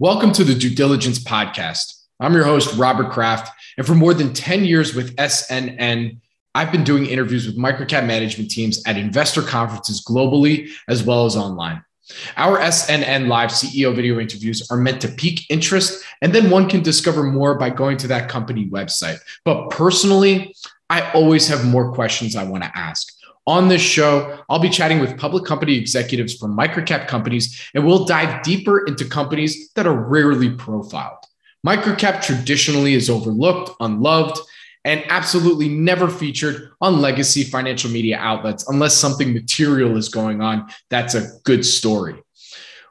Welcome to the Due Diligence Podcast. I'm your host, Robert Kraft. And for more than 10 years with SNN, I've been doing interviews with microcap management teams at investor conferences globally as well as online. Our SNN Live CEO video interviews are meant to pique interest, and then one can discover more by going to that company website. But personally, I always have more questions I want to ask. On this show, I'll be chatting with public company executives from microcap companies, and we'll dive deeper into companies that are rarely profiled. Microcap traditionally is overlooked, unloved, and absolutely never featured on legacy financial media outlets unless something material is going on. That's a good story.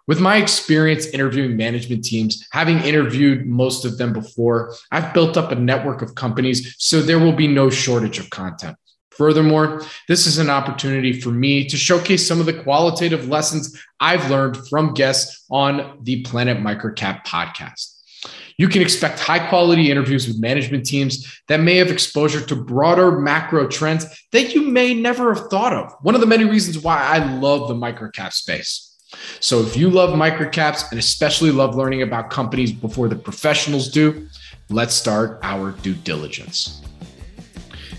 With my experience interviewing management teams, having interviewed most of them before, I've built up a network of companies, so there will be no shortage of content. Furthermore, this is an opportunity for me to showcase some of the qualitative lessons I've learned from guests on the Planet Microcap podcast. You can expect high quality interviews with management teams that may have exposure to broader macro trends that you may never have thought of. One of the many reasons why I love the microcap space. So, if you love microcaps and especially love learning about companies before the professionals do, let's start our due diligence.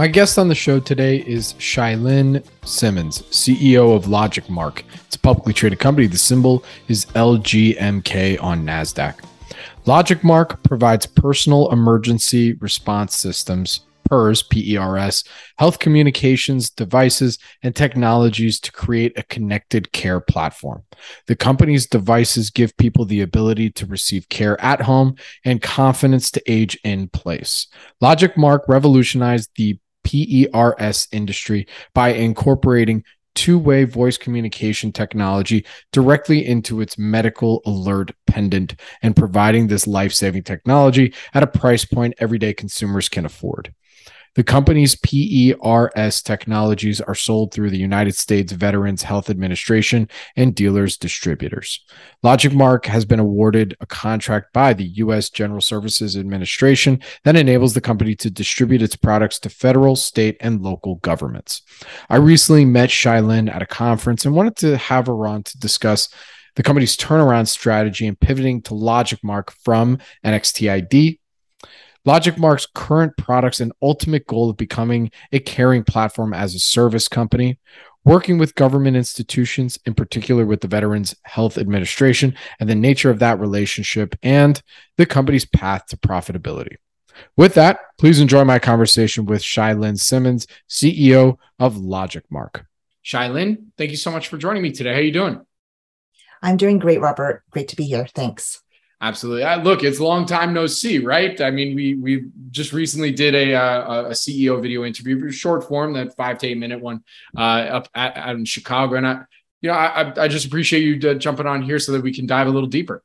My guest on the show today is Chia-Lin Simmons, CEO of LogicMark. It's a publicly traded company. The symbol is LGMK on NASDAQ. LogicMark provides personal emergency response systems, PERS, PERS, health communications devices, and technologies to create a connected care platform. The company's devices give people the ability to receive care at home and confidence to age in place. LogicMark revolutionized the PERS industry by incorporating two way voice communication technology directly into its medical alert pendant and providing this life saving technology at a price point everyday consumers can afford. The company's PERS technologies are sold through the United States Veterans Health Administration and dealers distributors. LogicMark has been awarded a contract by the U.S. General Services Administration that enables the company to distribute its products to federal, state, and local governments. I recently met Chia-Lin at a conference and wanted to have her on to discuss the company's turnaround strategy and pivoting to LogicMark from NXT-ID LogicMark's current products and ultimate goal of becoming a caring platform as a service company, working with government institutions, in particular with the Veterans Health Administration, and the nature of that relationship, and the company's path to profitability. With that, please enjoy my conversation with Chia-Lin Simmons, CEO of LogicMark. Chia-Lin, thank you so much for joining me today. How are you doing? I'm doing great, Robert. Great to be here. Thanks. Absolutely. I, look, it's a long time no see, right? I mean, we we just recently did a uh, a CEO video interview, short form, that five to eight minute one, uh, up at, at in Chicago, and I, you know, I I just appreciate you jumping on here so that we can dive a little deeper.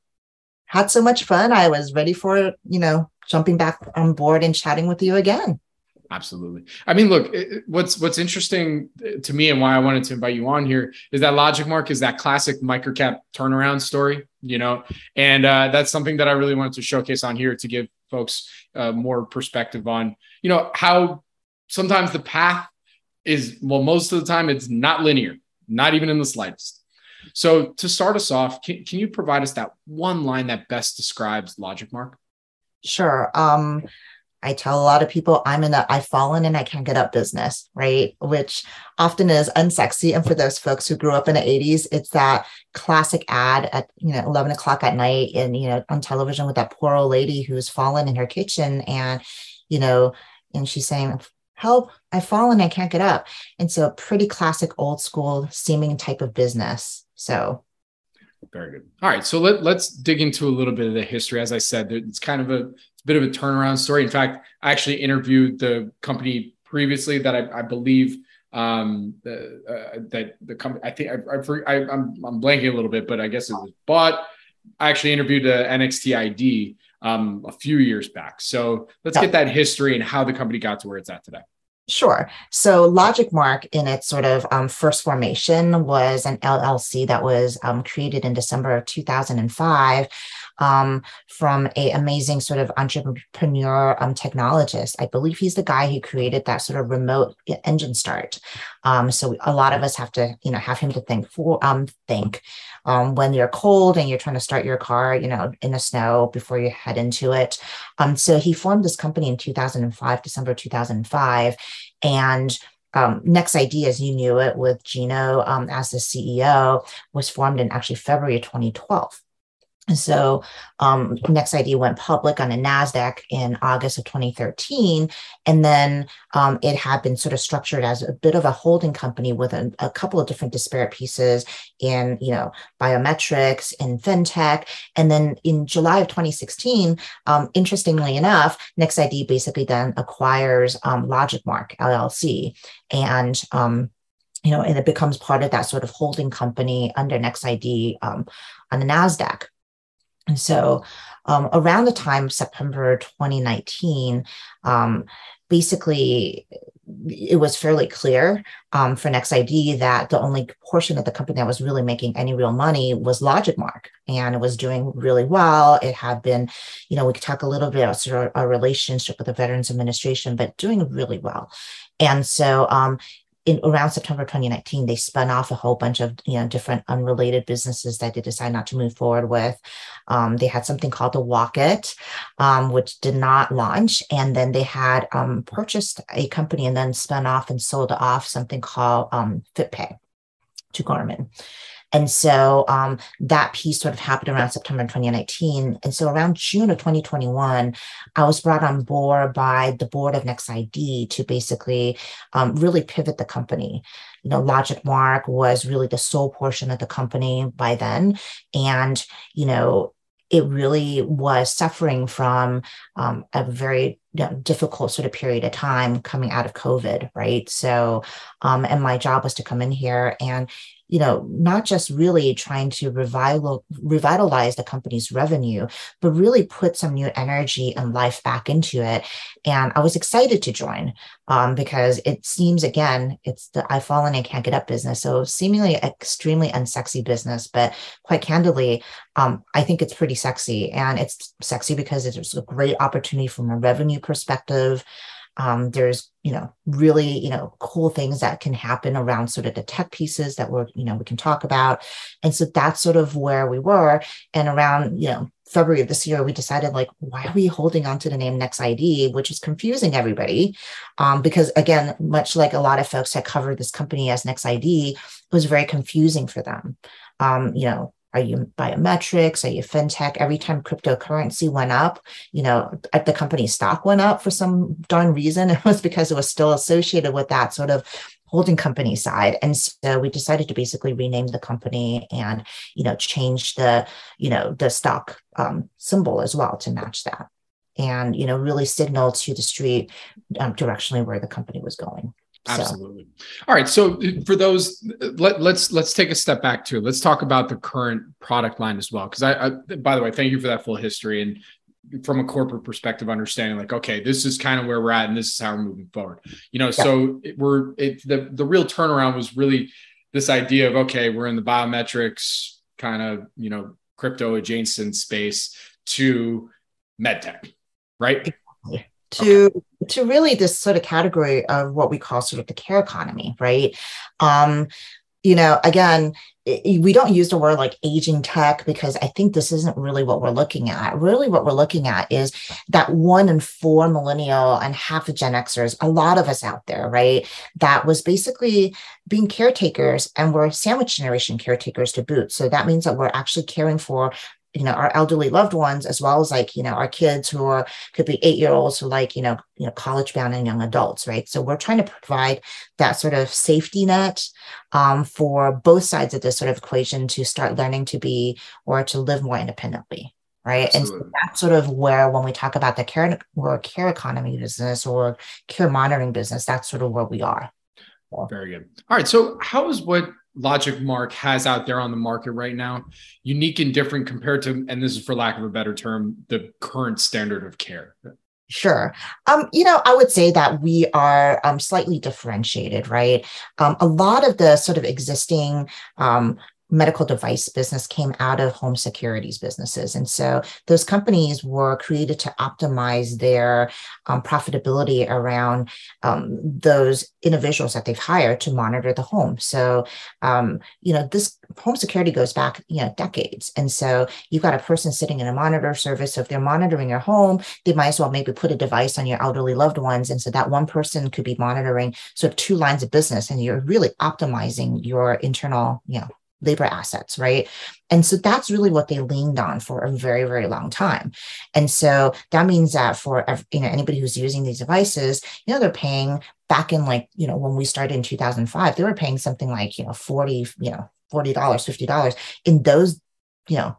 Had so much fun. I was ready for you know jumping back on board and chatting with you again. Absolutely. I mean, look, what's what's interesting to me and why I wanted to invite you on here is that LogicMark is that classic microcap turnaround story, you know, and uh, that's something that I really wanted to showcase on here to give folks uh, more perspective on, you know, how sometimes the path is well, most of the time it's not linear, not even in the slightest. So to start us off, can, can you provide us that one line that best describes LogicMark? Sure. Um, I tell a lot of people I'm in a I've fallen and I can't get up business, right? Which often is unsexy. And for those folks who grew up in the 80s, it's that classic ad at you know 11 o'clock at night and you know on television with that poor old lady who's fallen in her kitchen and you know and she's saying help i've fallen i can't get up and so pretty classic old school seeming type of business so very good all right so let, let's dig into a little bit of the history as i said it's kind of a bit of a turnaround story. In fact, I actually interviewed the company previously that I, I believe um, the, uh, that the company. I think I, I, I, am I'm, I'm blanking a little bit, but I guess it was bought, I actually interviewed a NXT ID um, a few years back. So let's get that history and how the company got to where it's at today. Sure. So LogicMark, in its sort of um, first formation, was an LLC that was um, created in December of 2005 um, from a amazing sort of entrepreneur um, technologist. I believe he's the guy who created that sort of remote engine start. Um, so a lot of us have to, you know, have him to think for um, think um, when you're cold and you're trying to start your car, you know, in the snow before you head into it. Um, so he formed this company in 2005, December 2005, and um, NXT-ID, as you knew it, with Gino um, as the CEO, was formed in actually February of 2012. So um, NXT-ID went public on a NASDAQ in August of 2013. And then um, it had been sort of structured as a bit of a holding company with a, a, couple of different disparate pieces in, you know, biometrics and fintech. And then in July of 2016, um, interestingly enough, NXT-ID basically then acquires um, LogicMark LLC. And um, you know, and it becomes part of that sort of holding company under NXT-ID um, on the NASDAQ. And so um, around the time of September 2019, um, basically it was fairly clear um, for NXT-ID that the only portion of the company that was really making any real money was LogicMark, and it was doing really well. It had been, you know, we could talk a little bit about sort of our relationship with the Veterans Administration, but doing really well. And so um, in around September 2019, they spun off a whole bunch of you know different unrelated businesses that they decided not to move forward with. Um, they had something called the Wocket, um, which did not launch, and then they had um, purchased a company and then spun off and sold off something called um, FitPay to Garmin. And so um, that piece sort of happened around September 2019. And so around June of 2021, I was brought on board by the board of NXT-ID to basically um, really pivot the company. You know, LogicMark was really the sole portion of the company by then. And, you know, it really was suffering from um, a very you know, difficult sort of period of time coming out of COVID, right? So, um, and my job was to come in here and you know, not just really trying to revival, revitalize the company's revenue, but really put some new energy and life back into it. And I was excited to join um, because it seems, again, it's the I fall and can't get up business. So seemingly extremely unsexy business, but quite candidly, um, I think it's pretty sexy. And it's sexy because it's a great opportunity from a revenue perspective. Um, there's, you know, really, you know, cool things that can happen around sort of the tech pieces that we're, you know, we can talk about. And so that's sort of where we were. And around, you know, February of this year, we decided like, why are we holding on to the name NXT-ID, which is confusing everybody? Um, because again, much like a lot of folks that covered this company as NXT-ID, it was very confusing for them. Um, you know, are you biometrics? Are you fintech? Every time cryptocurrency went up, you know, the company's stock went up for some darn reason. It was because it was still associated with that sort of holding company side. And so we decided to basically rename the company and, you know, change the, you know, the stock um, symbol as well to match that. And, you know, really signal to the street um, directionally where the company was going. Absolutely. So. All right. So uh, for those, let, let's let's take a step back too. Let's talk about the current product line as well. Because I, I, by the way, thank you for that full history and from a corporate perspective, understanding like, okay, this is kind of where we're at, and this is how we're moving forward. You know, yeah. so it, we're it, the the real turnaround was really this idea of okay, we're in the biometrics kind of you know crypto adjacent space to medtech, right? to okay. To really this sort of category of what we call sort of the care economy, right? Um, you know, again, we don't use the word like aging tech because I think this isn't really what we're looking at. Really, what we're looking at is that one in four millennial and half of Gen Xers, a lot of us out there, right? That was basically being caretakers and we're sandwich generation caretakers to boot. So that means that we're actually caring for you know our elderly loved ones as well as like you know our kids who are could be eight year olds to like you know you know college bound and young adults right? So we're trying to provide that sort of safety net um, for both sides of this sort of equation to start learning to be or to live more independently right? Absolutely. and so that's sort of where when we talk about the care or care economy business or care monitoring business that's sort of where we are. Very good. All right so how is what LogicMark has out there on the market right now, unique and different compared to, and this is for lack of a better term, the current standard of care? Sure. Um, you know, I would say that we are um, slightly differentiated, right? Um, a lot of the sort of existing um, medical device business came out of home securities businesses. And so those companies were created to optimize their um, profitability around um, those individuals that they've hired to monitor the home. So, um, you know, this home security goes back, you know, decades. And so you've got a person sitting in a monitor service. So if they're monitoring your home, they might as well maybe put a device on your elderly loved ones. And so that one person could be monitoring sort of two lines of business and you're really optimizing your internal, you know, labor assets, right? And so that's really what they leaned on for a very, very long time. And so that means that for you know anybody who's using these devices, you know, they're paying back in like, you know, when we started in 2005, they were paying something like, you know, 40, you know, $40, $50 in those, you know,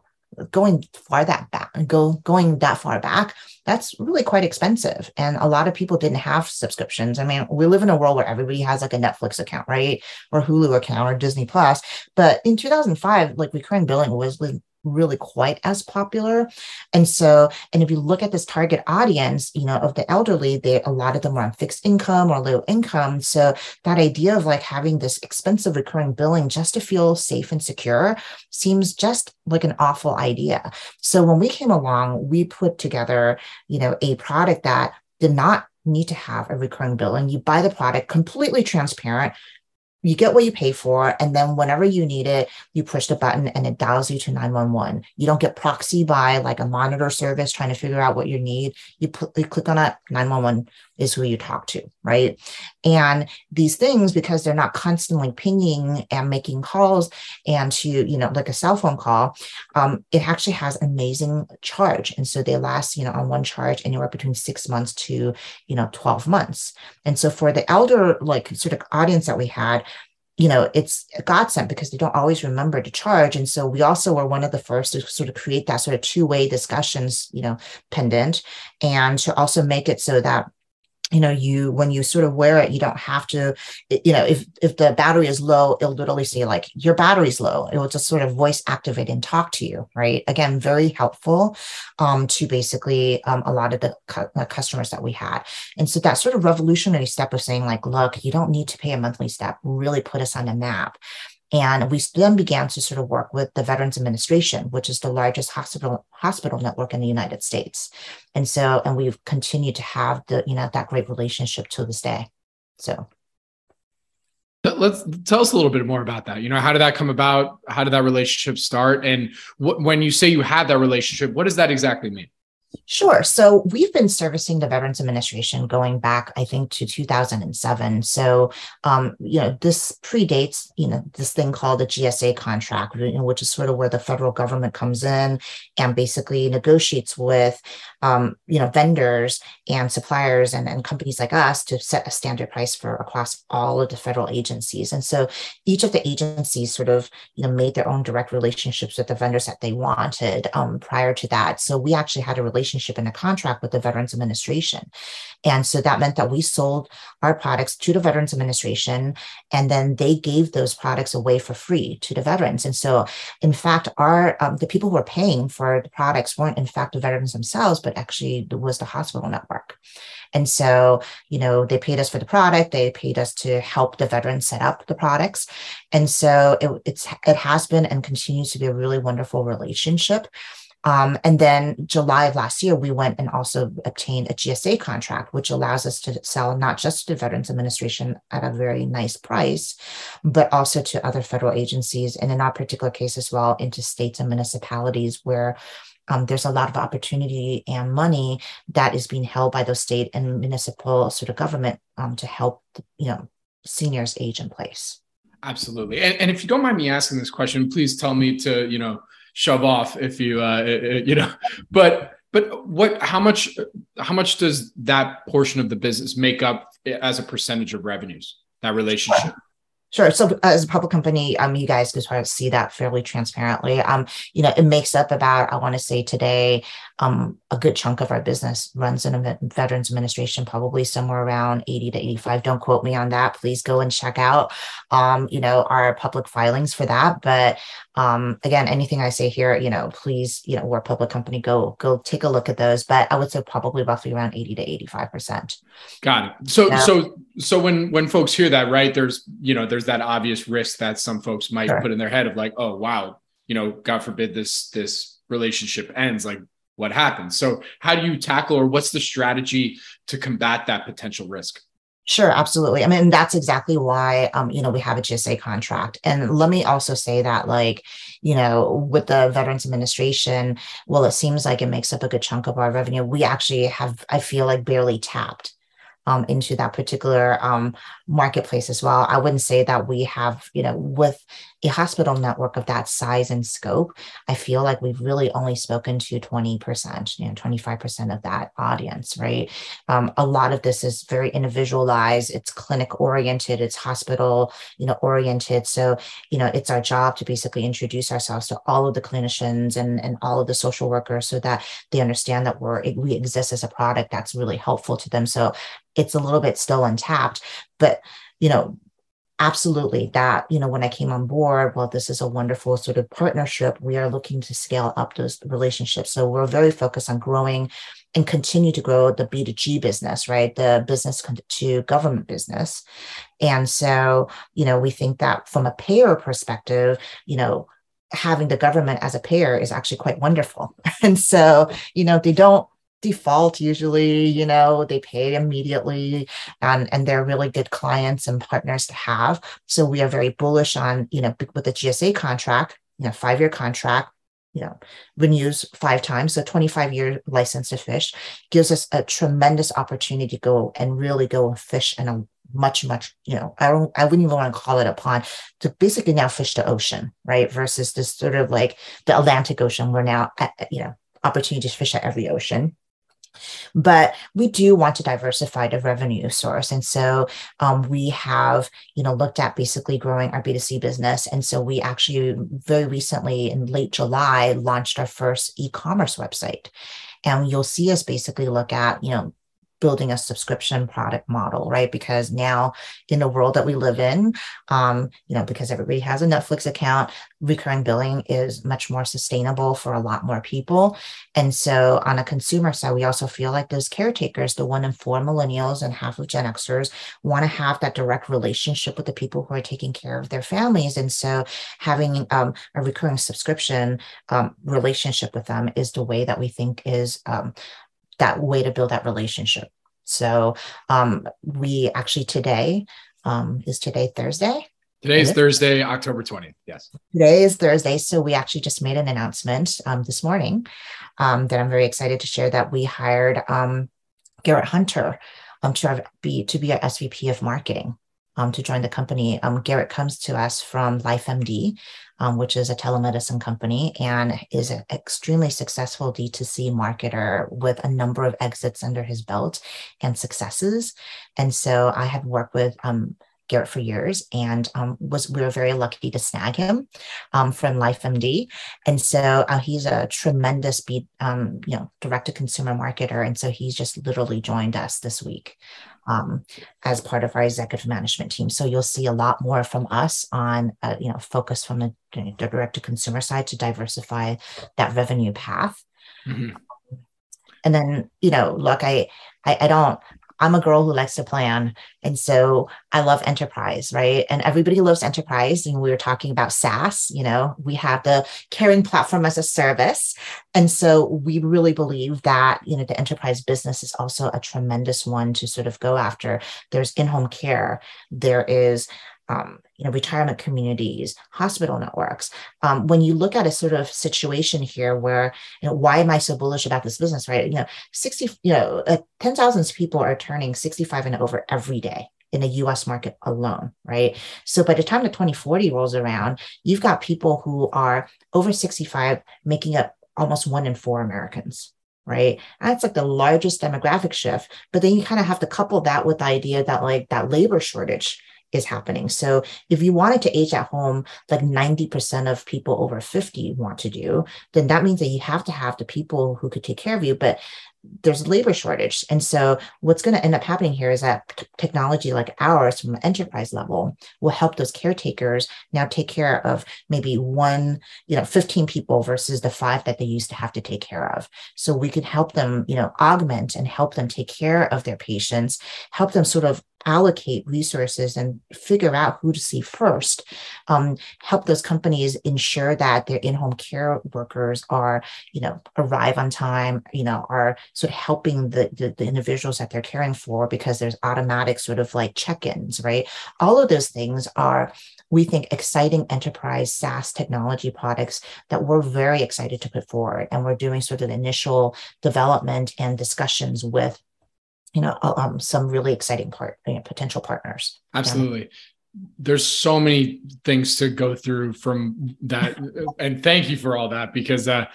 going far that back go going that far back that's really quite expensive. And a lot of people didn't have subscriptions. I mean we live in a world where everybody has like a netflix account right? Or hulu account or disney plus. But in 2005 like recurring billing was really quite as popular. And so, and if you look at this target audience, you know, of the elderly, they a lot of them are on fixed income or low income. So that idea of like having this expensive recurring billing just to feel safe and secure seems just like an awful idea. So when we came along, we put together, you know, a product that did not need to have a recurring billing. You buy the product completely transparent you get what you pay for and then whenever you need it you push the button and it dials you to 911 you don't get proxy by like a monitor service trying to figure out what you need. You, you click on it 911 is who you talk to right? And these things because they're not constantly pinging and making calls and to you know like a cell phone call um, it actually has amazing charge. And so they last you know on one charge anywhere between six months to you know 12 months. And so for the elder like sort of audience that we had you know, it's a godsend because they don't always remember to charge. And so we also were one of the first to sort of create that sort of two-way discussions, you know, pendant and to also make it so that you know you when you sort of wear it you don't have to you know if if the battery is low it'll literally say like your battery's low. It will just sort of voice activate and talk to you right? Again very helpful um, to basically um, a lot of the cu- customers that we had. And so that sort of revolutionary step of saying like look you don't need to pay a monthly step. Really put us on the map and we then began to sort of work with the Veterans Administration, which is the largest hospital hospital network in the United States. And so, and we've continued to have the, you know, that great relationship to this day. So. Let's tell us a little bit more about that. You know how did that come about? How did that relationship start? And wh- when you say you had that relationship what does that exactly mean Sure. So we've been servicing the Veterans Administration going back, I think, to 2007. So, um, you know, this predates, you know, this thing called the GSA contract, you know, which is sort of where the federal government comes in and basically negotiates with, um, you know, vendors and suppliers and, and companies like us to set a standard price for across all of the federal agencies. And so each of the agencies sort of, you know, made their own direct relationships with the vendors that they wanted um, prior to that. So we actually had a relationship and a contract with the Veterans Administration. And so that meant that we sold our products to the Veterans Administration, and then they gave those products away for free to the veterans. And so, in fact, our um, the people who were paying for the products weren't in fact the veterans themselves, but actually was the hospital network. And so, you know, they paid us for the product, they paid us to help the veterans set up the products. And so it, it's it has been and continues to be a really wonderful relationship. Um, and then July of last year, we went and also obtained a GSA contract, which allows us to sell not just to the Veterans Administration at a very nice price, but also to other federal agencies, and in our particular case as well, into states and municipalities where um, there's a lot of opportunity and money that is being held by those state and municipal sort of government um, to help, you know, seniors age in place. Absolutely. And, and if you don't mind me asking this question, please tell me to, you know, shove off if you uh, you know but but what how much how much does that portion of the business make up as a percentage of revenues that relationship Sure. So as a public company, um, you guys can sort of see that fairly transparently. Um, you know, it makes up about, I want to say today, um, a good chunk of our business runs in a Veterans Administration, probably somewhere around 80 to 85. Don't quote me on that. Please go and check out, um, you know, our public filings for that. But um, again, anything I say here, you know, please, you know, we're a public company, go go take a look at those. But I would say probably roughly around 80 to 85 percent. Got it. So so so when when folks hear that, right, there's you know, there's that obvious risk that some folks might sure. put in their head of like, oh wow, you know, God forbid this this relationship ends. Like what happens. So, how do you tackle or what's the strategy to combat that potential risk? Sure, absolutely. I mean, that's exactly why, um, you know, we have a GSA contract. And let me also say that, like, you know, with the Veterans Administration, well, it seems like it makes up a good chunk of our revenue. We actually have, I feel like, barely tapped um, into that particular um, marketplace as well. I wouldn't say that we have, you know, with a hospital network of that size and scope, I feel like we've really only spoken to 20%, you know, 25% of that audience, right? Um, a lot of this is very individualized, it's clinic oriented, it's hospital, you know, oriented. So, you know, it's our job to basically introduce ourselves to all of the clinicians and, and all of the social workers so that they understand that we're, we exist as a product that's really helpful to them. So it's a little bit still untapped, but, you know, absolutely that you know when i came on board well this is a wonderful sort of partnership. We are looking to scale up those relationships. So we're very focused on growing and continue to grow the b2g business right? The business to government business. And so you know we think that from a payer perspective you know having the government as a payer is actually quite wonderful. And so you know they don't default usually you know they pay immediately and and they're really good clients and partners to have. So we are very bullish on you know with the gsa contract you know five year contract you know renews five times so 25 year license to fish gives us a tremendous opportunity to go and really go and fish in a much much you know i don't i wouldn't even want to call it a pond to basically now fish the ocean right versus this sort of like the atlantic ocean we're now at, you know opportunity to fish at every ocean but we do want to diversify the revenue source. And so um, we have you know looked at basically growing our b2c business. And so we actually very recently in late july launched our first e-commerce website. And you'll see us basically look at you know building a subscription product model, right? Because now in the world that we live in, um, you know, because everybody has a Netflix account, recurring billing is much more sustainable for a lot more people. And so on a consumer side, we also feel like those caretakers, the one in four millennials and half of Gen Xers want to have that direct relationship with the people who are taking care of their families. And so having um, a recurring subscription um, relationship with them is the way that we think is um, that way to build that relationship. So um, we actually today um, is today Thursday. Today is Thursday, October 20th. Yes. Today is Thursday. So we actually just made an announcement um, this morning um, that I'm very excited to share that we hired um, Garrett Hunter um, to be to be our SVP of marketing um, to join the company. Um, Garrett comes to us from LifeMD, um, which is a telemedicine company and is an extremely successful D2C marketer with a number of exits under his belt and successes. And so I have worked with um, Garrett for years and um, was we were very lucky to snag him um, from LifeMD. And so uh, he's a tremendous be, um, you know, direct to consumer marketer. And so he's just literally joined us this week um, as part of our executive management team. So you'll see a lot more from us on, uh, you know, focus from the, the direct to consumer side to diversify that revenue path. Mm-hmm. And then, you know, look, I, I, I don't, I'm a girl who likes to plan. And so I love enterprise, right? And everybody loves enterprise. And we were talking about SaaS, you know, we have the caring platform as a service. And so we really believe that, you know, the enterprise business is also a tremendous one to sort of go after. There's in home care, there is um, you know, retirement communities, hospital networks. Um, when you look at a sort of situation here where, you know, why am I so bullish about this business, right? You know, 60, you know, uh, 10,000 people are turning 65 and over every day in the US market alone, right? So by the time the 2040 rolls around, you've got people who are over 65 making up almost one in four Americans, right? That's like the largest demographic shift. But then you kind of have to couple that with the idea that like that labor shortage is happening. So if you wanted to age at home, like 90% of people over 50 want to do, then that means that you have to have the people who could take care of you. But there's a labor shortage. And so what's going to end up happening here is that t- technology like ours from an enterprise level will help those caretakers now take care of maybe one, you know, 15 people versus the five that they used to have to take care of. So we could help them, you know, augment and help them take care of their patients, help them sort of allocate resources and figure out who to see first um, help those companies ensure that their in-home care workers are you know arrive on time you know are sort of helping the, the, the individuals that they're caring for because there's automatic sort of like check-ins right all of those things are we think exciting enterprise SaaS technology products that we're very excited to put forward. And we're doing sort of initial development and discussions with you know um, some really exciting part you know, potential partners. Absolutely. Yeah. there's so many things to go through from that and thank you for all that because uh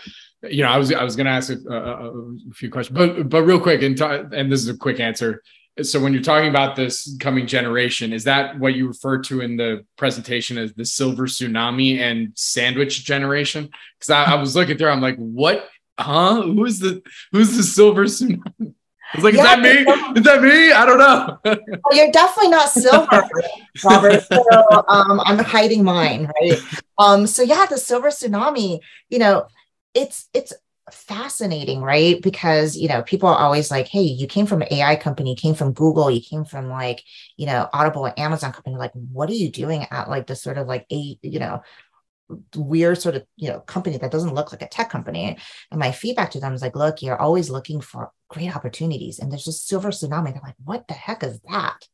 you know i was i was going to ask a, a, a, few questions but but real quick and t- and this is a quick answer. So when you're talking about this coming generation is that what you refer to in the presentation as the silver tsunami and sandwich generation? Because I, I was looking through i'm like what? Huh? Who's the who's the silver tsunami it's like, yeah, is that me? Is that me? I don't know. well, you're definitely not silver, Robert. So um, I'm hiding mine, right? Um, so yeah, the silver tsunami, you know, it's it's fascinating, right? Because you know, people are always like, hey, you came from an AI company, you came from Google, you came from like, you know, Audible Amazon company. Like, what are you doing at like the sort of like a, you know, weird sort of you know company that doesn't look like a tech company. And my feedback to them is like look you're always looking for great opportunities and there's just silver tsunami. They're like what the heck is that?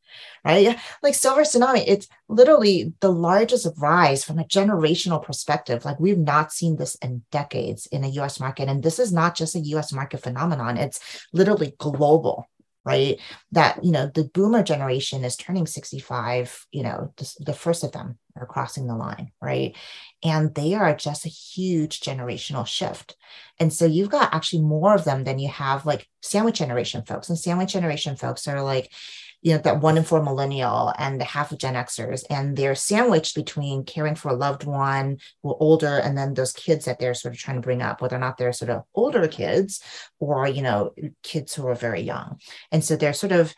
Right? Like silver tsunami it's literally the largest rise from a generational perspective. Like we've not seen this in decades in a us market. And this is not just a us market phenomenon. It's literally global right? That you know the boomer generation is turning 65 you know the, the first of them are crossing the line right? And they are just a huge generational shift. And so you've got actually more of them than you have like sandwich generation folks. And sandwich generation folks are like you know, that one in four millennial and the half of Gen Xers, and they're sandwiched between caring for a loved one who are older and then those kids that they're sort of trying to bring up, whether or not they're sort of older kids or, you know, kids who are very young. And so they're sort of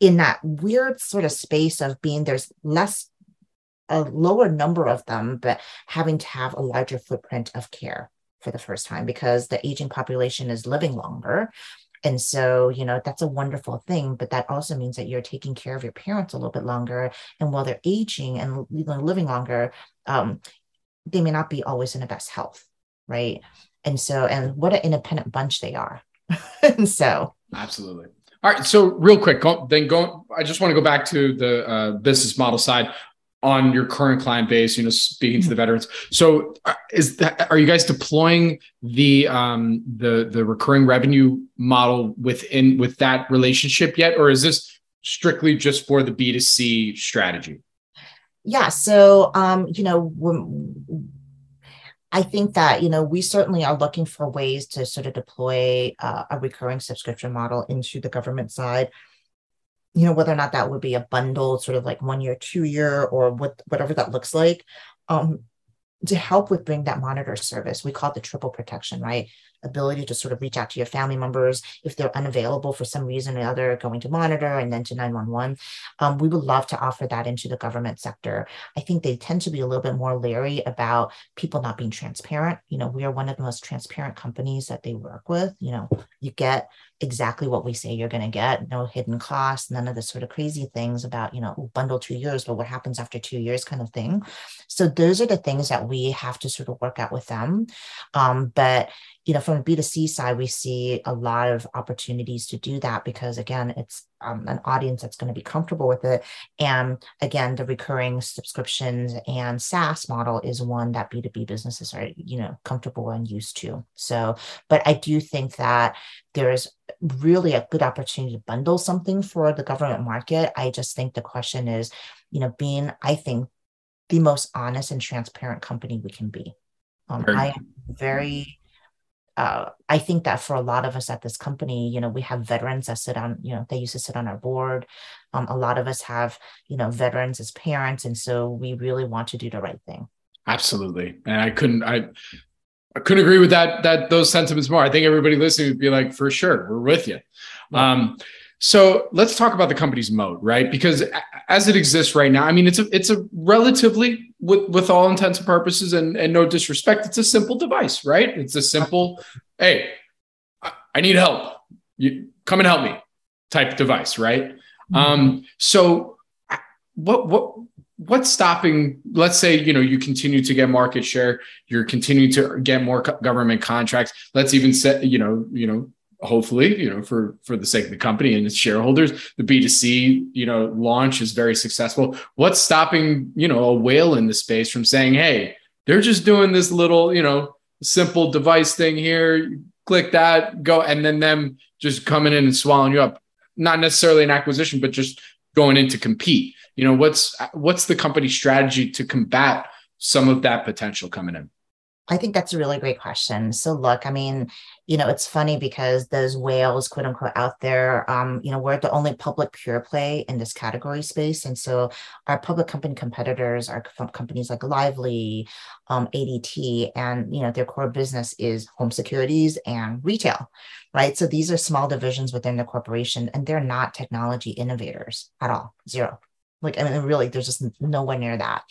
in that weird sort of space of being there's less a lower number of them, but having to have a larger footprint of care for the first time because the aging population is living longer. And so, you know, that's a wonderful thing, but that also means that you're taking care of your parents a little bit longer. And while they're aging and living longer, um, they may not be always in the best health. Right. And so, and what an independent bunch they are. and so, absolutely. All right. So, real quick, go, then go. I just want to go back to the uh, business model side on your current client base you know speaking to the veterans. So uh, is that are you guys deploying the um the the recurring revenue model within with that relationship yet or is this strictly just for the b2c strategy? Yeah so um you know I think that you know we certainly are looking for ways to sort of deploy uh, a recurring subscription model into the government side you know whether or not that would be a bundle sort of like one year two year or what whatever that looks like um, to help with bring that monitor service we call it the triple protection right ability to sort of reach out to your family members if they're unavailable for some reason or other, going to monitor and then to 911. Um, we would love to offer that into the government sector. I think they tend to be a little bit more leery about people not being transparent. You know, we are one of the most transparent companies that they work with. You know, you get exactly what we say you're going to get, no hidden costs, none of the sort of crazy things about, you know, bundle two years, but what happens after two years kind of thing. So those are the things that we have to sort of work out with them. Um, but you know, from a B2C side, we see a lot of opportunities to do that because, again, it's um, an audience that's going to be comfortable with it. And again, the recurring subscriptions and SaaS model is one that B2B businesses are, you know, comfortable and used to. So, but I do think that there is really a good opportunity to bundle something for the government market. I just think the question is, you know, being, I think, the most honest and transparent company we can be. Um, I am very uh, I think that for a lot of us at this company, you know, we have veterans that sit on, you know, they used to sit on our board. Um, a lot of us have, you know, veterans as parents, and so we really want to do the right thing. Absolutely, and I couldn't, I, I couldn't agree with that. That those sentiments more. I think everybody listening would be like, for sure, we're with you. Yeah. Um, so let's talk about the company's mode, right? Because as it exists right now, I mean, it's a it's a relatively, with with all intents and purposes, and and no disrespect, it's a simple device, right? It's a simple, hey, I need help. You come and help me, type device, right? Mm-hmm. Um, so what what what's stopping? Let's say you know you continue to get market share, you're continuing to get more government contracts. Let's even set you know you know hopefully you know for for the sake of the company and its shareholders the b2c you know launch is very successful. What's stopping you know a whale in the space from saying hey they're just doing this little you know simple device thing here click that go and then them just coming in and swallowing you up? Not necessarily an acquisition but just going in to compete. You know what's what's the company strategy to combat some of that potential coming in? I think that's a really great question. So, look, I mean, you know, it's funny because those whales, quote unquote, out there, um, you know, we're the only public pure play in this category space. And so our public company competitors are companies like Lively, um, ADT, and, you know, their core business is home securities and retail, right? So these are small divisions within the corporation and they're not technology innovators at all, zero. Like, I mean, really, there's just nowhere near that.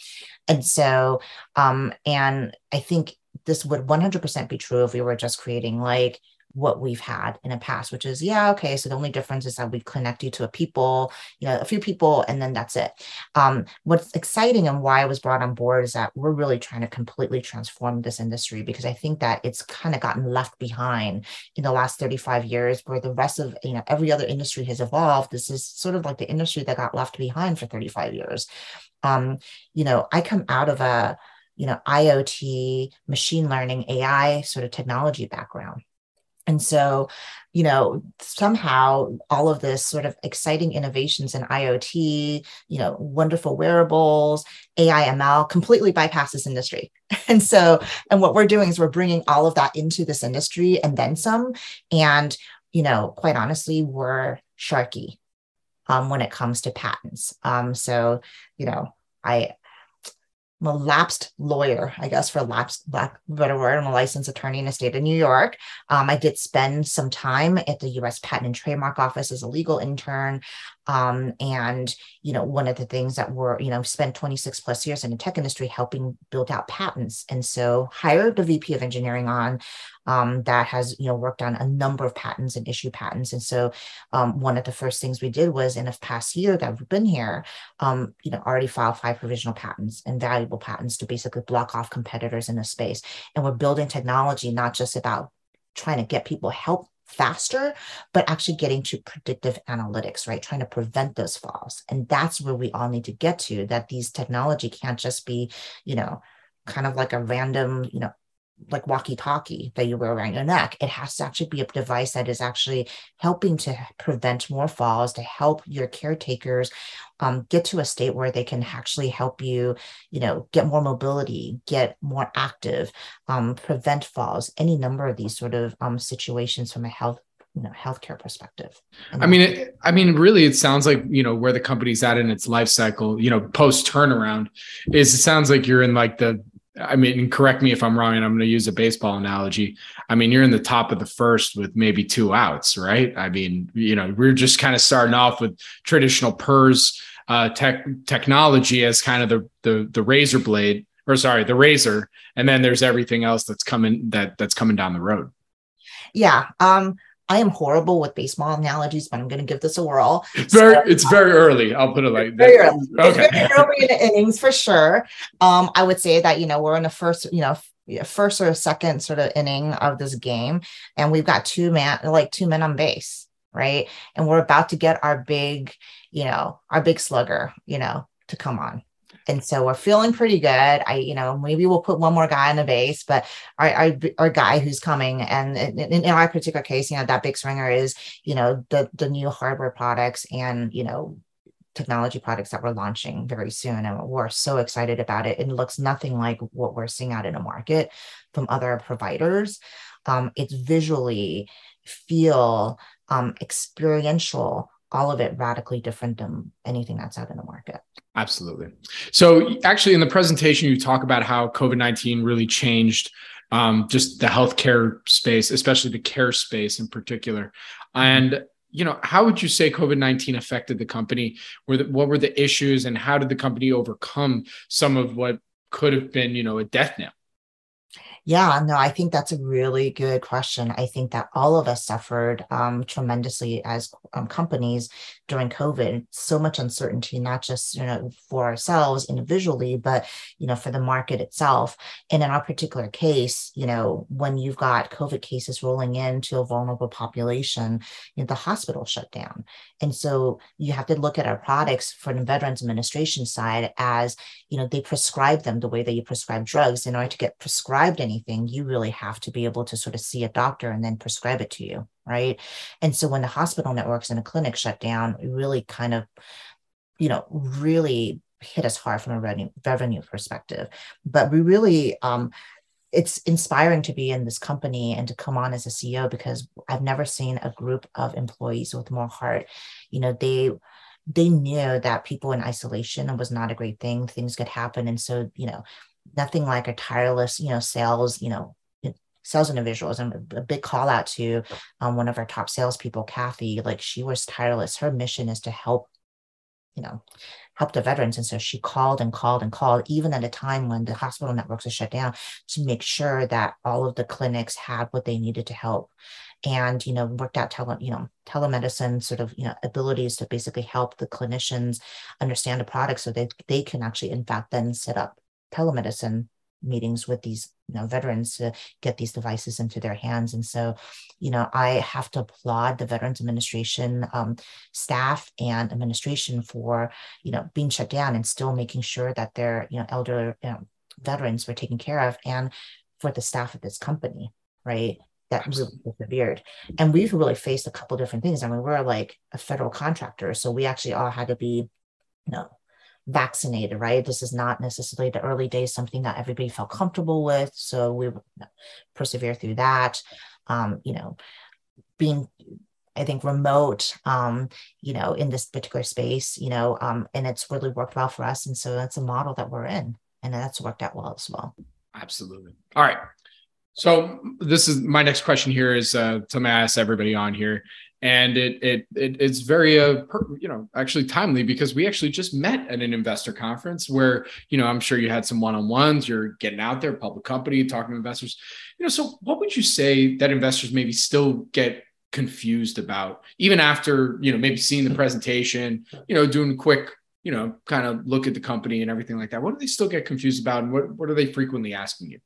And so, um, and I think this would 100% be true if we were just creating like what we've had in the past, which is, yeah, okay, so the only difference is that we connect you to a people, you know, a few people, and then that's it. Um, what's exciting and why I was brought on board is that we're really trying to completely transform this industry because I think that it's kind of gotten left behind in the last 35 years where the rest of, you know, every other industry has evolved. This is sort of like the industry that got left behind for 35 years. Um, you know, I come out of a, you know, IoT, machine learning, AI sort of technology background. And so, you know, somehow all of this sort of exciting innovations in IoT, you know, wonderful wearables, AI, ML completely bypasses industry. And so, and what we're doing is we're bringing all of that into this industry and then some. And, you know, quite honestly, we're sharky um, when it comes to patents. Um, so, you know, I I'm a lapsed lawyer, I guess, for lapsed, lack better word. I'm a licensed attorney in the state of New York. Um, I did spend some time at the U.S. Patent and Trademark Office as a legal intern. Um, and, you know, one of the things that were, you know, spent 26 plus years in the tech industry helping build out patents. And so hired the VP of engineering on um, that has, you know, worked on a number of patents and issue patents. And so um, one of the first things we did was in the past year that we've been here, um, you know, already filed five provisional patents and valuable patents to basically block off competitors in the space. And we're building technology, not just about trying to get people help faster, but actually getting to predictive analytics, right? Trying to prevent those falls. And that's where we all need to get to that these technology can't just be, you know, kind of like a random, you know, like walkie talkie that you wear around your neck. It has to actually be a device that is actually helping to prevent more falls, to help your caretakers um, get to a state where they can actually help you, you know, get more mobility, get more active, um, prevent falls, any number of these sort of um, situations from a health you know healthcare perspective i mean it, i mean really it sounds like you know where the company's at in its life cycle you know post turnaround is it sounds like you're in like the I mean, correct me if I'm wrong, and I'm going to use a baseball analogy. I mean, you're in the top of the first with maybe two outs, right? I mean, you know, we're just kind of starting off with traditional PERS uh, tech technology as kind of the the the razor blade, or sorry, the razor, and then there's everything else that's coming that that's coming down the road. Yeah. Um, I am horrible with baseball analogies, but I'm going to give this a whirl. It's very, so, it's very early. I'll put it like very that. early. Okay. It's very early in the innings for sure. Um, I would say that you know we're in the first, you know, first or second sort of inning of this game, and we've got two man, like two men on base, right? And we're about to get our big, you know, our big slugger, you know, to come on. And so we're feeling pretty good. I, you know, maybe we'll put one more guy on the base, but our, our, our guy who's coming, and in, in, our particular case, you know, that big swinger is, you know, the the new hardware products and you know technology products that we're launching very soon. And we're so excited about it. It looks nothing like what we're seeing out in the market from other providers. Um, it's visually feel um, experiential all of it radically different than anything that's out in the market. Absolutely. So, actually, in the presentation, you talk about how COVID 19 really changed um, just the healthcare space, especially the care space in particular. And you know, how would you say COVID nineteen affected the company? Were the, what were the issues, and how did the company overcome some of what could have been, you know, a death knell? Yeah, no, I think that's a really good question. I think that all of us suffered um, tremendously as um, companies during COVID. So much uncertainty, not just you know for ourselves individually, but you know for the market itself. And in our particular case, you know when you've got COVID cases rolling into a vulnerable population, you know the hospital shut down, and so you have to look at our products for the Veterans Administration side as you know they prescribe them the way that you prescribe drugs in order to get prescribed any anything, you really have to be able to sort of see a doctor and then prescribe it to you. Right. And so when the hospital networks and the clinic shut down, it really kind of, you know, really hit us hard from a revenue, revenue perspective. But we really, um, it's inspiring to be in this company and to come on as a CEO because I've never seen a group of employees with more heart. You know, they they knew that people in isolation was not a great thing. Things could happen. And so, you know, nothing like a tireless, you know, sales, you know, sales individuals and a big call out to um, one of our top salespeople, Kathy. Like she was tireless. Her mission is to help, you know, help the veterans. And so she called and called and called, even at a time when the hospital networks are shut down, to make sure that all of the clinics had what they needed to help. And you know, worked out tele, you know, telemedicine sort of you know abilities to basically help the clinicians understand the product so that they can actually, in fact, then set up telemedicine meetings with these you know veterans to get these devices into their hands. And so you know i have to applaud the veterans administration um, staff and administration for you know being shut down and still making sure that their you know elder you know, veterans were taken care of and for the staff of this company right that really persevered. And we've really faced a couple different things. I mean we're like a federal contractor so we actually all had to be you know vaccinated, right? This is not necessarily the early days, something that everybody felt comfortable with. So we persevere through that. Um, you know, being I think remote, um, you know, in this particular space, you know, um, and it's really worked well for us. And so that's a model that we're in, and that's worked out well as well. Absolutely. All right. So this is my next question here is uh, something I ask everybody on here, and it, it, it it's very uh per, you know actually timely because we actually just met at an investor conference where you know I'm sure you had some one-on-ones you're getting out there public company talking to investors. You know so what would you say that investors maybe still get confused about even after you know maybe seeing the presentation you know doing quick you know kind of look at the company and everything like that? What do they still get confused about and what, what are they frequently asking you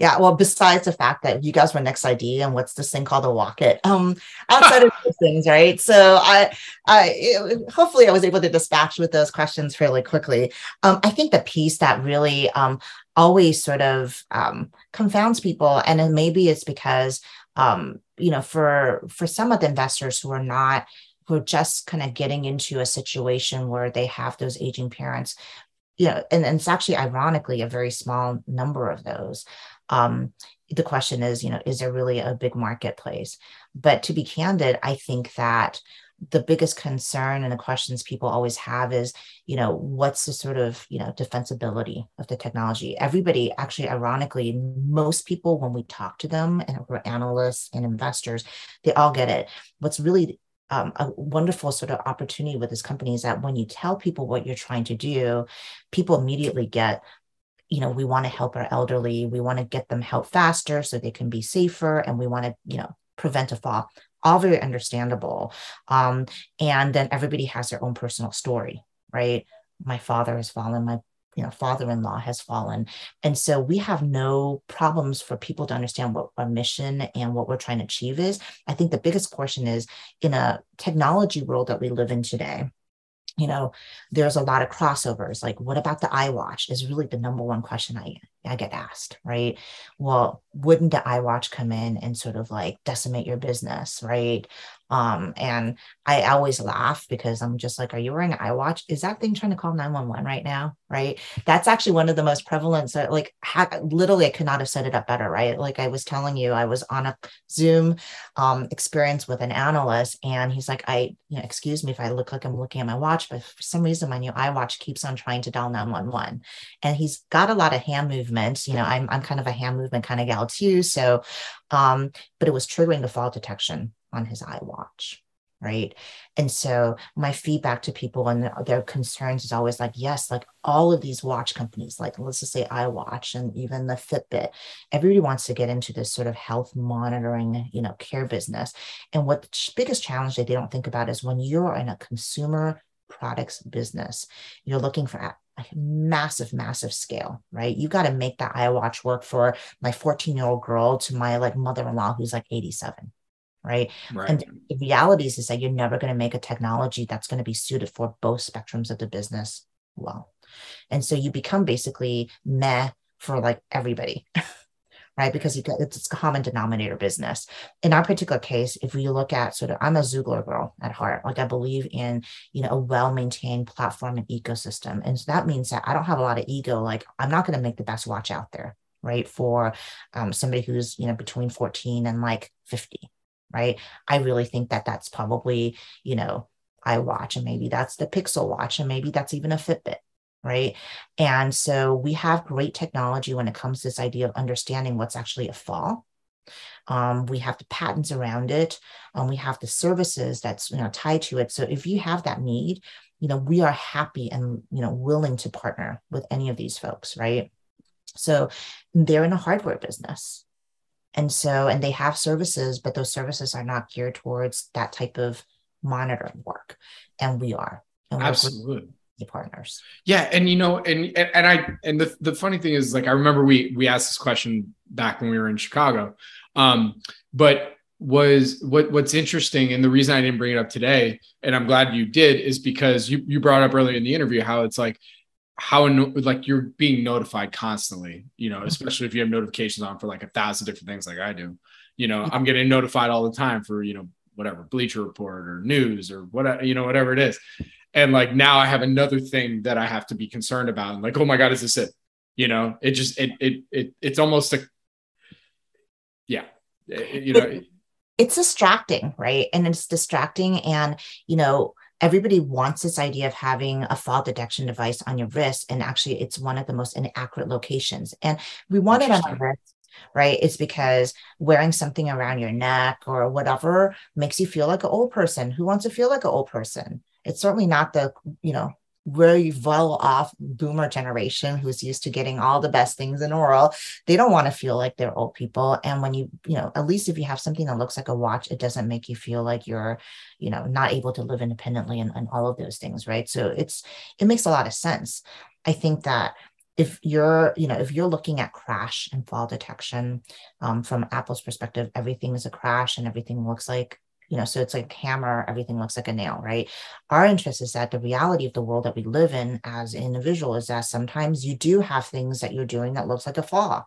yeah, well, besides the fact that you guys were NXT-ID and what's this thing called a it, um, outside of those things, right? So I, I it, hopefully I was able to dispatch with those questions fairly quickly. Um, I think the piece that really um always sort of um confounds people, and then maybe it's because um, you know, for for some of the investors who are not who are just kind of getting into a situation where they have those aging parents you know, and, and, it's actually ironically a very small number of those um, the question is, you know, is there really a big marketplace? But to be candid, I think that the biggest concern and the questions people always have is, you know, what's the sort of, you know, defensibility of the technology? Everybody, actually, ironically, most people, when we talk to them and we're analysts and investors, they all get it. What's really um, a wonderful sort of opportunity with this company is that when you tell people what you're trying to do, people immediately get you know, we want to help our elderly. We want to get them help faster so they can be safer, and we want to, you know, prevent a fall. All very understandable. Um, and then everybody has their own personal story, right? My father has fallen. My you know father-in-law has fallen and so we have no problems for people to understand what our mission and what we're trying to achieve is i think the biggest portion is in a technology world that we live in today you know, there's a lot of crossovers. Like, what about the iWatch? Is really the number one question I I get asked, right? Well, wouldn't the iWatch come in and sort of like decimate your business, right? Um, and I always laugh because I'm just like, are you wearing an iWatch? Is that thing trying to call 911 right now? Right. That's actually one of the most prevalent. So like ha- literally I could not have set it up better. Right. Like I was telling you, I was on a Zoom um, experience with an analyst and he's like, I, you know, excuse me if I look like I'm looking at my watch, but for some reason my new iWatch keeps on trying to dial 911. And he's got a lot of hand movement. You know, I'm, I'm kind of a hand movement kind of gal too. So, um, but it was triggering the fall detection on his iWatch. Right. And so my feedback to people and their concerns is always like, yes, like all of these watch companies, like let's just say iWatch and even the Fitbit, everybody wants to get into this sort of health monitoring, you know, care business. And what the biggest challenge that they don't think about is when you're in a consumer products business, you're looking for a massive, massive scale, right? You got to make that iWatch work for my 14 year old girl to my like mother in law who's like 87 right? right. And the reality is, that you're never going to make a technology that's going to be suited for both spectrums of the business well. And so you become basically meh for like everybody. right? Because you get, it's a common denominator business. In our particular case, if we look at sort of, I'm a Zugler girl at heart. Like I believe in, you know, a well-maintained platform and ecosystem. And so that means that I don't have a lot of ego. Like I'm not going to make the best watch out there, right? For um, somebody who's, you know, between 14 and like 50, right? I really think that that's probably, you know, I watch and maybe that's the Pixel Watch and maybe that's even a Fitbit, right? And so we have great technology when it comes to this idea of understanding what's actually a fall. Um, we have the patents around it. Um, we have the services that's you know tied to it. So if you have that need, you know we are happy and you know willing to partner with any of these folks, right? So they're in a hardware business. And so, and they have services, but those services are not geared towards that type of monitoring work. And we are. And Absolutely. The partners. Yeah. And you know, and and I and the, the funny thing is like I remember we we asked this question back when we were in Chicago. Um, but was what what's interesting and the reason I didn't bring it up today, and I'm glad you did, is because you you brought up earlier in the interview how it's like how like you're being notified constantly you know mm-hmm. especially if you have notifications on for like a thousand different things like i do. You know mm-hmm. i'm getting notified all the time for you know whatever bleacher report or news or whatever you know whatever it is. And like now i have another thing that i have to be concerned about. And like oh my god is this it? You know it just it it, it it's almost a yeah it, you know it, it's distracting right? And it's distracting and you know everybody wants this idea of having a fall detection device on your wrist and actually it's one of the most inaccurate locations. And we want it on our wrist right? It's because wearing something around your neck or whatever makes you feel like an old person. Who wants to feel like an old person? It's certainly not the you know very well off boomer generation who's used to getting all the best things in oral they don't want to feel like they're old people. And when you you know at least if you have something that looks like a watch it doesn't make you feel like you're you know not able to live independently and, and all of those things right? So it's it makes a lot of sense. I think that if you're you know if you're looking at crash and fall detection um, from apple's perspective everything is a crash and everything looks like you know, so it's like hammer, everything looks like a nail, right? Our interest is that the reality of the world that we live in as an individual is that sometimes you do have things that you're doing that looks like a flaw,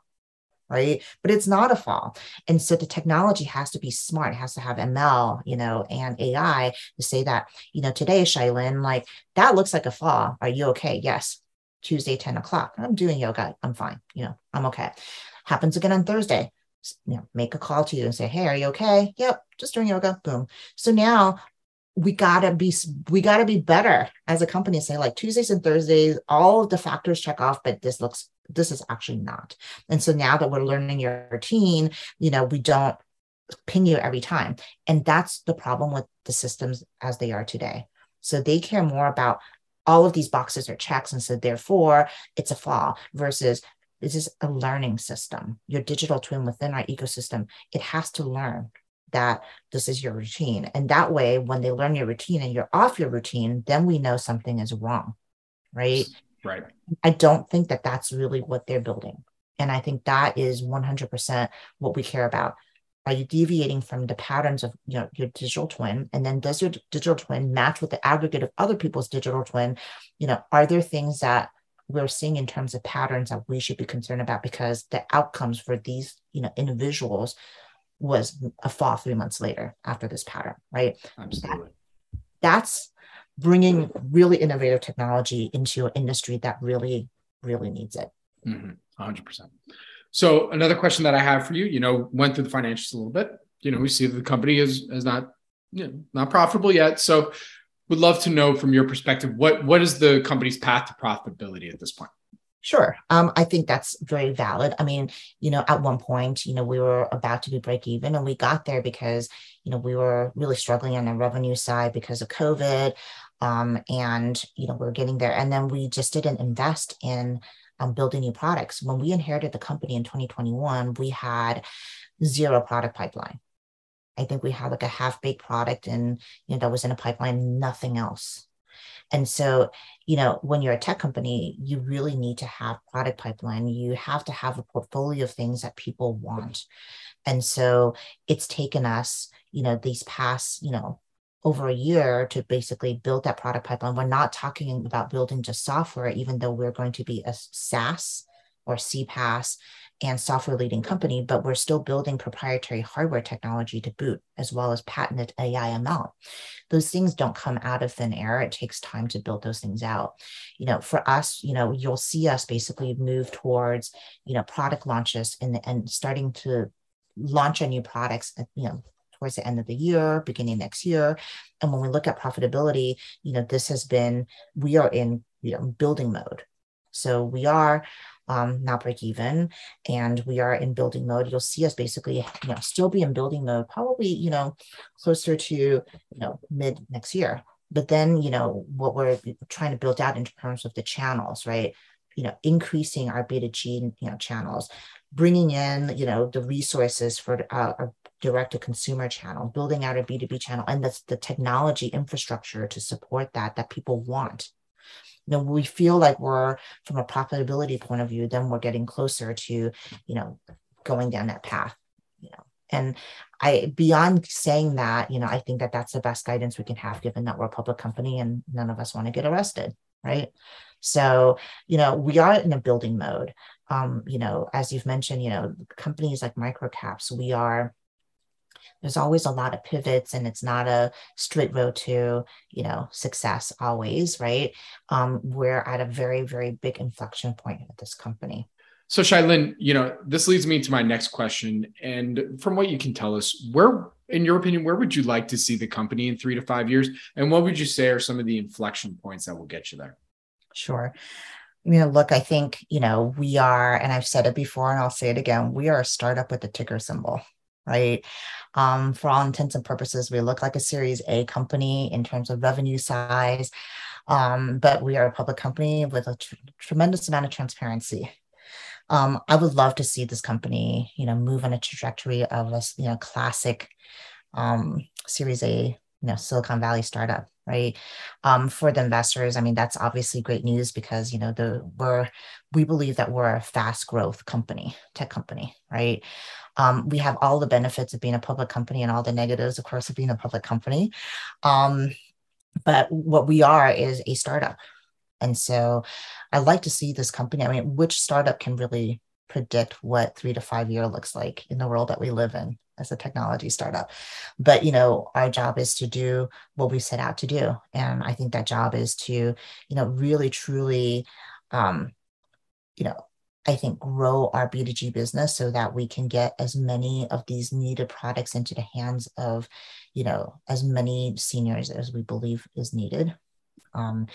right? But it's not a fall. And so the technology has to be smart. It has to have ML, you know, and AI to say that, you know, today, Chia-Lin, like that looks like a flaw. Are you okay? Yes. Tuesday, 10 o'clock. I'm doing yoga. I'm fine. You know, I'm okay. Happens again on Thursday you know, make a call to you and say, Hey, are you okay? Yep, just doing yoga. Boom. So now we gotta be we gotta be better as a company say like Tuesdays and Thursdays, all of the factors check off, but this looks this is actually not. And so now that we're learning your routine, you know, we don't ping you every time. And that's the problem with the systems as they are today. So they care more about all of these boxes are checks. And so therefore it's a flaw versus this is a learning system. Your digital twin within our ecosystem, it has to learn that this is your routine. And that way, when they learn your routine and you're off your routine, then we know something is wrong. Right. Right. I don't think that that's really what they're building. And I think that is 100% what we care about. are you deviating from the patterns of you know your digital twin and then does your digital twin match with the aggregate of other people's digital twin you know are there things that we're seeing in terms of patterns that we should be concerned about because the outcomes for these you know individuals was a fall three months later after this pattern right absolutely that, that's bringing really innovative technology into an industry that really really needs it mm-hmm. 100% so another question that I have for you, you know, went through the financials a little bit. You know, we see that the company is is not you know, not profitable yet. So would love to know from your perspective what what is the company's path to profitability at this point? Sure. Um, I think that's very valid. I mean, you know, at one point, you know, we were about to be break even and we got there because, you know, we were really struggling on the revenue side because of COVID. Um, and, you know, we we're getting there. And then we just didn't invest in um, building new products. When we inherited the company in 2021, we had zero product pipeline. I think we had like a half baked product and you know that was in a pipeline, nothing else. And so, you know, when you're a tech company, you really need to have product pipeline. You have to have a portfolio of things that people want. And so it's taken us, you know, these past, you know, over a year to basically build that product pipeline. We're not talking about building just software, even though we're going to be a SaaS or CPaaS and software leading company, but we're still building proprietary hardware technology to boot, as well as patented AI ML. Those things don't come out of thin air. It takes time to build those things out. You know, for us, you know, you'll see us basically move towards, you know, product launches and, and starting to launch our new products, you know, towards the end of the year, beginning next year. And when we look at profitability, you know, this has been, we are in, you know, building mode. So we are um, not break even and we are in building mode. You'll see us basically, you know, still be in building mode, probably, you know, closer to, you know, mid next year. But then, you know, what we're trying to build out in terms of the channels, right? You know, increasing our B2G, you know, channels, bringing in, you know, the resources for uh, a direct to consumer channel, building out a B2B channel, and that's the technology infrastructure to support that that people want. You know, we feel like we're from a profitability point of view, then we're getting closer to, you know, going down that path. You know, and I beyond saying that, you know, I think that that's the best guidance we can have, given that we're a public company and none of us want to get arrested, right? So, you know, we are in a building mode um, you know, as you've mentioned, you know, companies like microcaps, we are there's always a lot of pivots and it's not a straight road to you know success always right? Um, we're at a very very big inflection point at this company. So Chia-Lin you know this leads me to my next question. And from what you can tell us where in your opinion where would you like to see the company in three to five years? And what would you say are some of the inflection points that will get you there? Sure. You know, look, I think, you know, we are, and I've said it before and I'll say it again, we are a startup with a ticker symbol, right? Um, for all intents and purposes, we look like a Series A company in terms of revenue size, um, but we are a public company with a tr- tremendous amount of transparency. Um, I would love to see this company, you know, move on a trajectory of a, you know, classic um, Series A you know silicon valley startup right? Um, for the investors i mean that's obviously great news because you know the we're we believe that we're a fast growth company tech company right um, we have all the benefits of being a public company and all the negatives of course of being a public company um, but what we are is a startup and so i like to see this company i mean which startup can really predict what three to five year looks like in the world that we live in as a technology startup. But you know, our job is to do what we set out to do, and I think that job is to you know really truly, um, you know. I think grow our B2G business so that we can get as many of these needed products into the hands of, you know, as many seniors as we believe is needed. Um,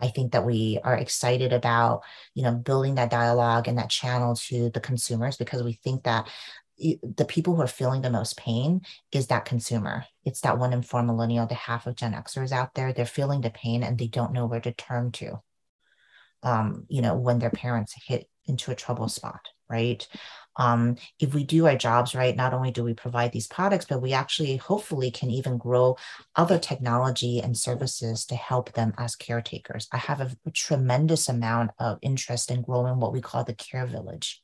I think that we are excited about, you know, building that dialogue and that channel to the consumers because we think that the people who are feeling the most pain is that consumer. It's that one in four millennial, the half of Gen Xers out there. They're feeling the pain and they don't know where to turn to. Um, you know, when their parents hit into a trouble spot, right? Um, if we do our jobs right, not only do we provide these products, but we actually hopefully can even grow other technology and services to help them as caretakers. I have a, tremendous amount of interest in growing what we call the care village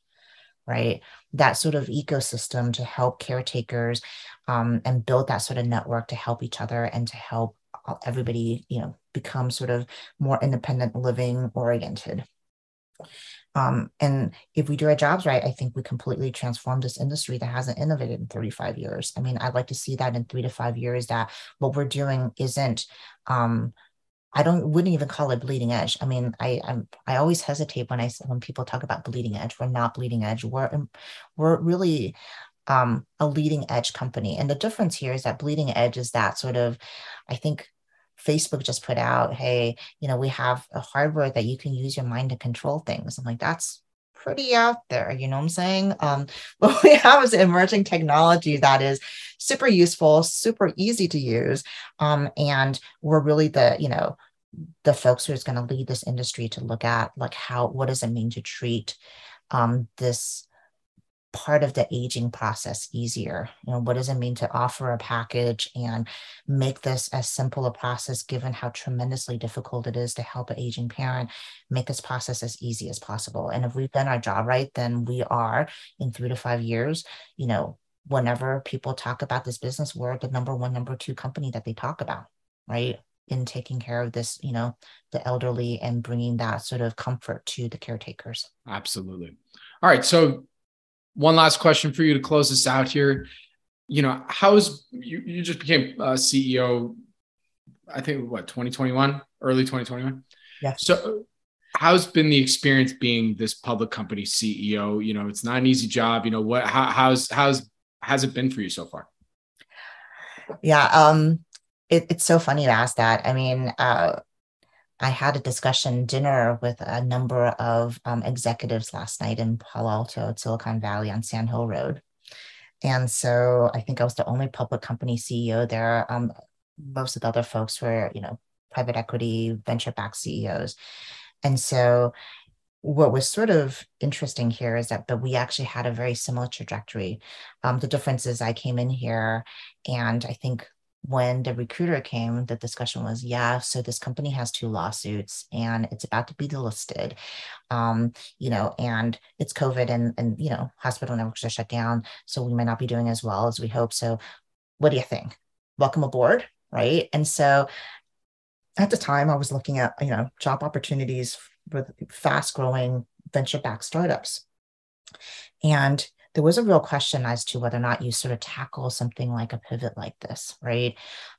right? That sort of ecosystem to help caretakers um, and build that sort of network to help each other and to help everybody, you know, become sort of more independent living oriented. Um, and if we do our jobs right, I think we completely transform this industry that hasn't innovated in 35 years. I mean, I'd like to see that in three to five years that what we're doing isn't um, I don't wouldn't even call it bleeding edge. I mean, I I'm, I always hesitate when I when people talk about bleeding edge. We're not bleeding edge. We're we're really um, a leading edge company, and the difference here is that bleeding edge is that sort of, I think. Facebook just put out, hey, you know, we have a hardware that you can use your mind to control things. I'm like, that's pretty out there. You know what I'm saying? Um, what we have is emerging technology that is super useful, super easy to use. Um, and we're really the, you know, the folks who is going to lead this industry to look at like how what does it mean to treat um, this part of the aging process easier? You know what does it mean to offer a package and make this as simple a process given how tremendously difficult it is to help an aging parent make this process as easy as possible? And if we've done our job right then we are in three to five years you know whenever people talk about this business we're the number one number two company that they talk about right? In taking care of this you know the elderly and bringing that sort of comfort to the caretakers. Absolutely. All right so one last question for you to close this out here. You know, how's you, you just became a CEO, I think what, 2021, early 2021? Yeah. So how's been the experience being this public company CEO? You know, it's not an easy job. You know, what how, how's how's has it been for you so far? Yeah, um, it, it's so funny to ask that. I mean, uh, I had a discussion dinner with a number of um, executives last night in Palo Alto Silicon Valley on Sand Hill Road. And so I think I was the only public company CEO there. Um, most of the other folks were, you know, private equity, venture backed CEOs. And so what was sort of interesting here is that but we actually had a very similar trajectory. Um, the difference is I came in here and I think when the recruiter came, the discussion was, yeah, so this company has two lawsuits and it's about to be delisted, um, you know, and it's COVID and, and, you know, hospital networks are shut down. So we might not be doing as well as we hope. So what do you think? Welcome aboard. Right. And so at the time I was looking at, you know, job opportunities with fast growing venture backed startups. And there was a real question as to whether or not you sort of tackle something like a pivot like this, right?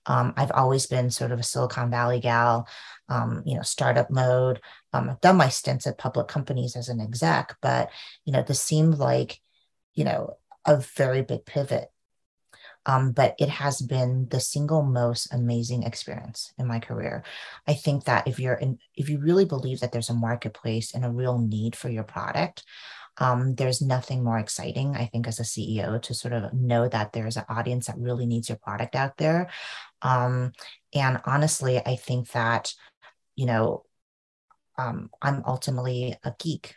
Um, I've always been sort of a Silicon Valley gal, um, you know, startup mode. Um, I've done my stints at public companies as an exec, but you know, this seemed like, you know, a very big pivot. Um, but it has been the single most amazing experience in my career. I think that if you're in, if you really believe that there's a marketplace and a real need for your product, um, there's nothing more exciting, I think, as a CEO to sort of know that there's an audience that really needs your product out there. Um, and honestly, I think that, you know, um, I'm ultimately a geek,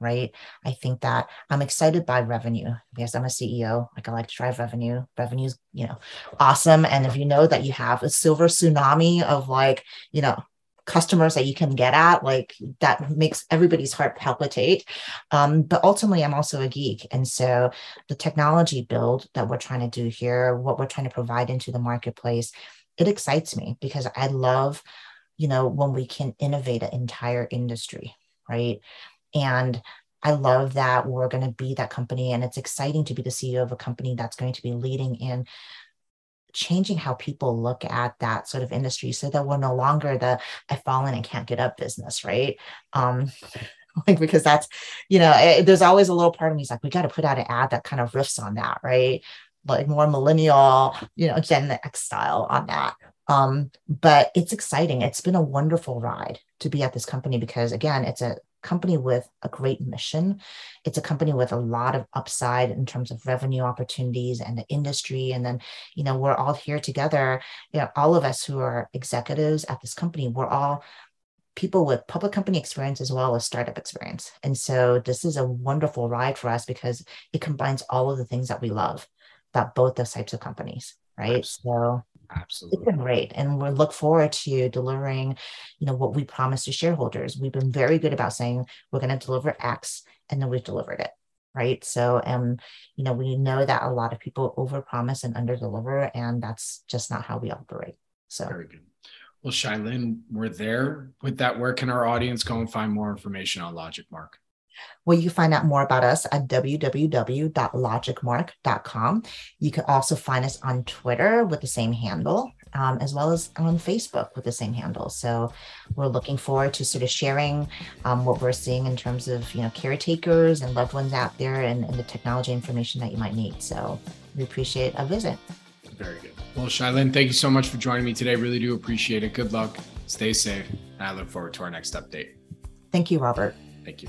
right? I think that I'm excited by revenue because I'm a CEO. Like I like to drive revenue. Revenue's, you know, awesome. And if you know that you have a silver tsunami of like, you know, customers that you can get at like that makes everybody's heart palpitate um, but ultimately i'm also a geek and so the technology build that we're trying to do here what we're trying to provide into the marketplace it excites me because i love you know when we can innovate an entire industry right and I love that we're going to be that company. And it's exciting to be the CEO of a company that's going to be leading in changing how people look at that sort of industry so that we're no longer the I've fallen and can't get up business, right? Um, like because that's you know it, there's always a little part of me is like we got to put out an ad that kind of riffs on that right? Like more millennial you know gen x style on that. Um but it's exciting. It's been a wonderful ride to be at this company because again it's a company with a great mission. It's a company with a lot of upside in terms of revenue opportunities and the industry. And then, you know, we're all here together. You know, all of us who are executives at this company, we're all people with public company experience as well as startup experience. And so this is a wonderful ride for us because it combines all of the things that we love about both those types of companies. Right. So Absolutely. It's been great. And we look forward to delivering, you know, what we promised to shareholders. We've been very good about saying we're going to deliver X and then we've delivered it. right? So, um, you know, we know that a lot of people overpromise and underdeliver, and that's just not how we operate. So very good. Well, Chia-Lin, we're there with that. Where can our audience go and find more information on LogicMark? Well, you find out more about us at www.logicmark.com. You can also find us on Twitter with the same handle, um, as well as on Facebook with the same handle. So we're looking forward to sort of sharing um, what we're seeing in terms of you know caretakers and loved ones out there and, and the technology information that you might need. So we appreciate a visit. Very good. Well, Chia-Lin, thank you so much for joining me today. Really do appreciate it. Good luck. Stay safe. And I look forward to our next update. Thank you, Robert. Thank you.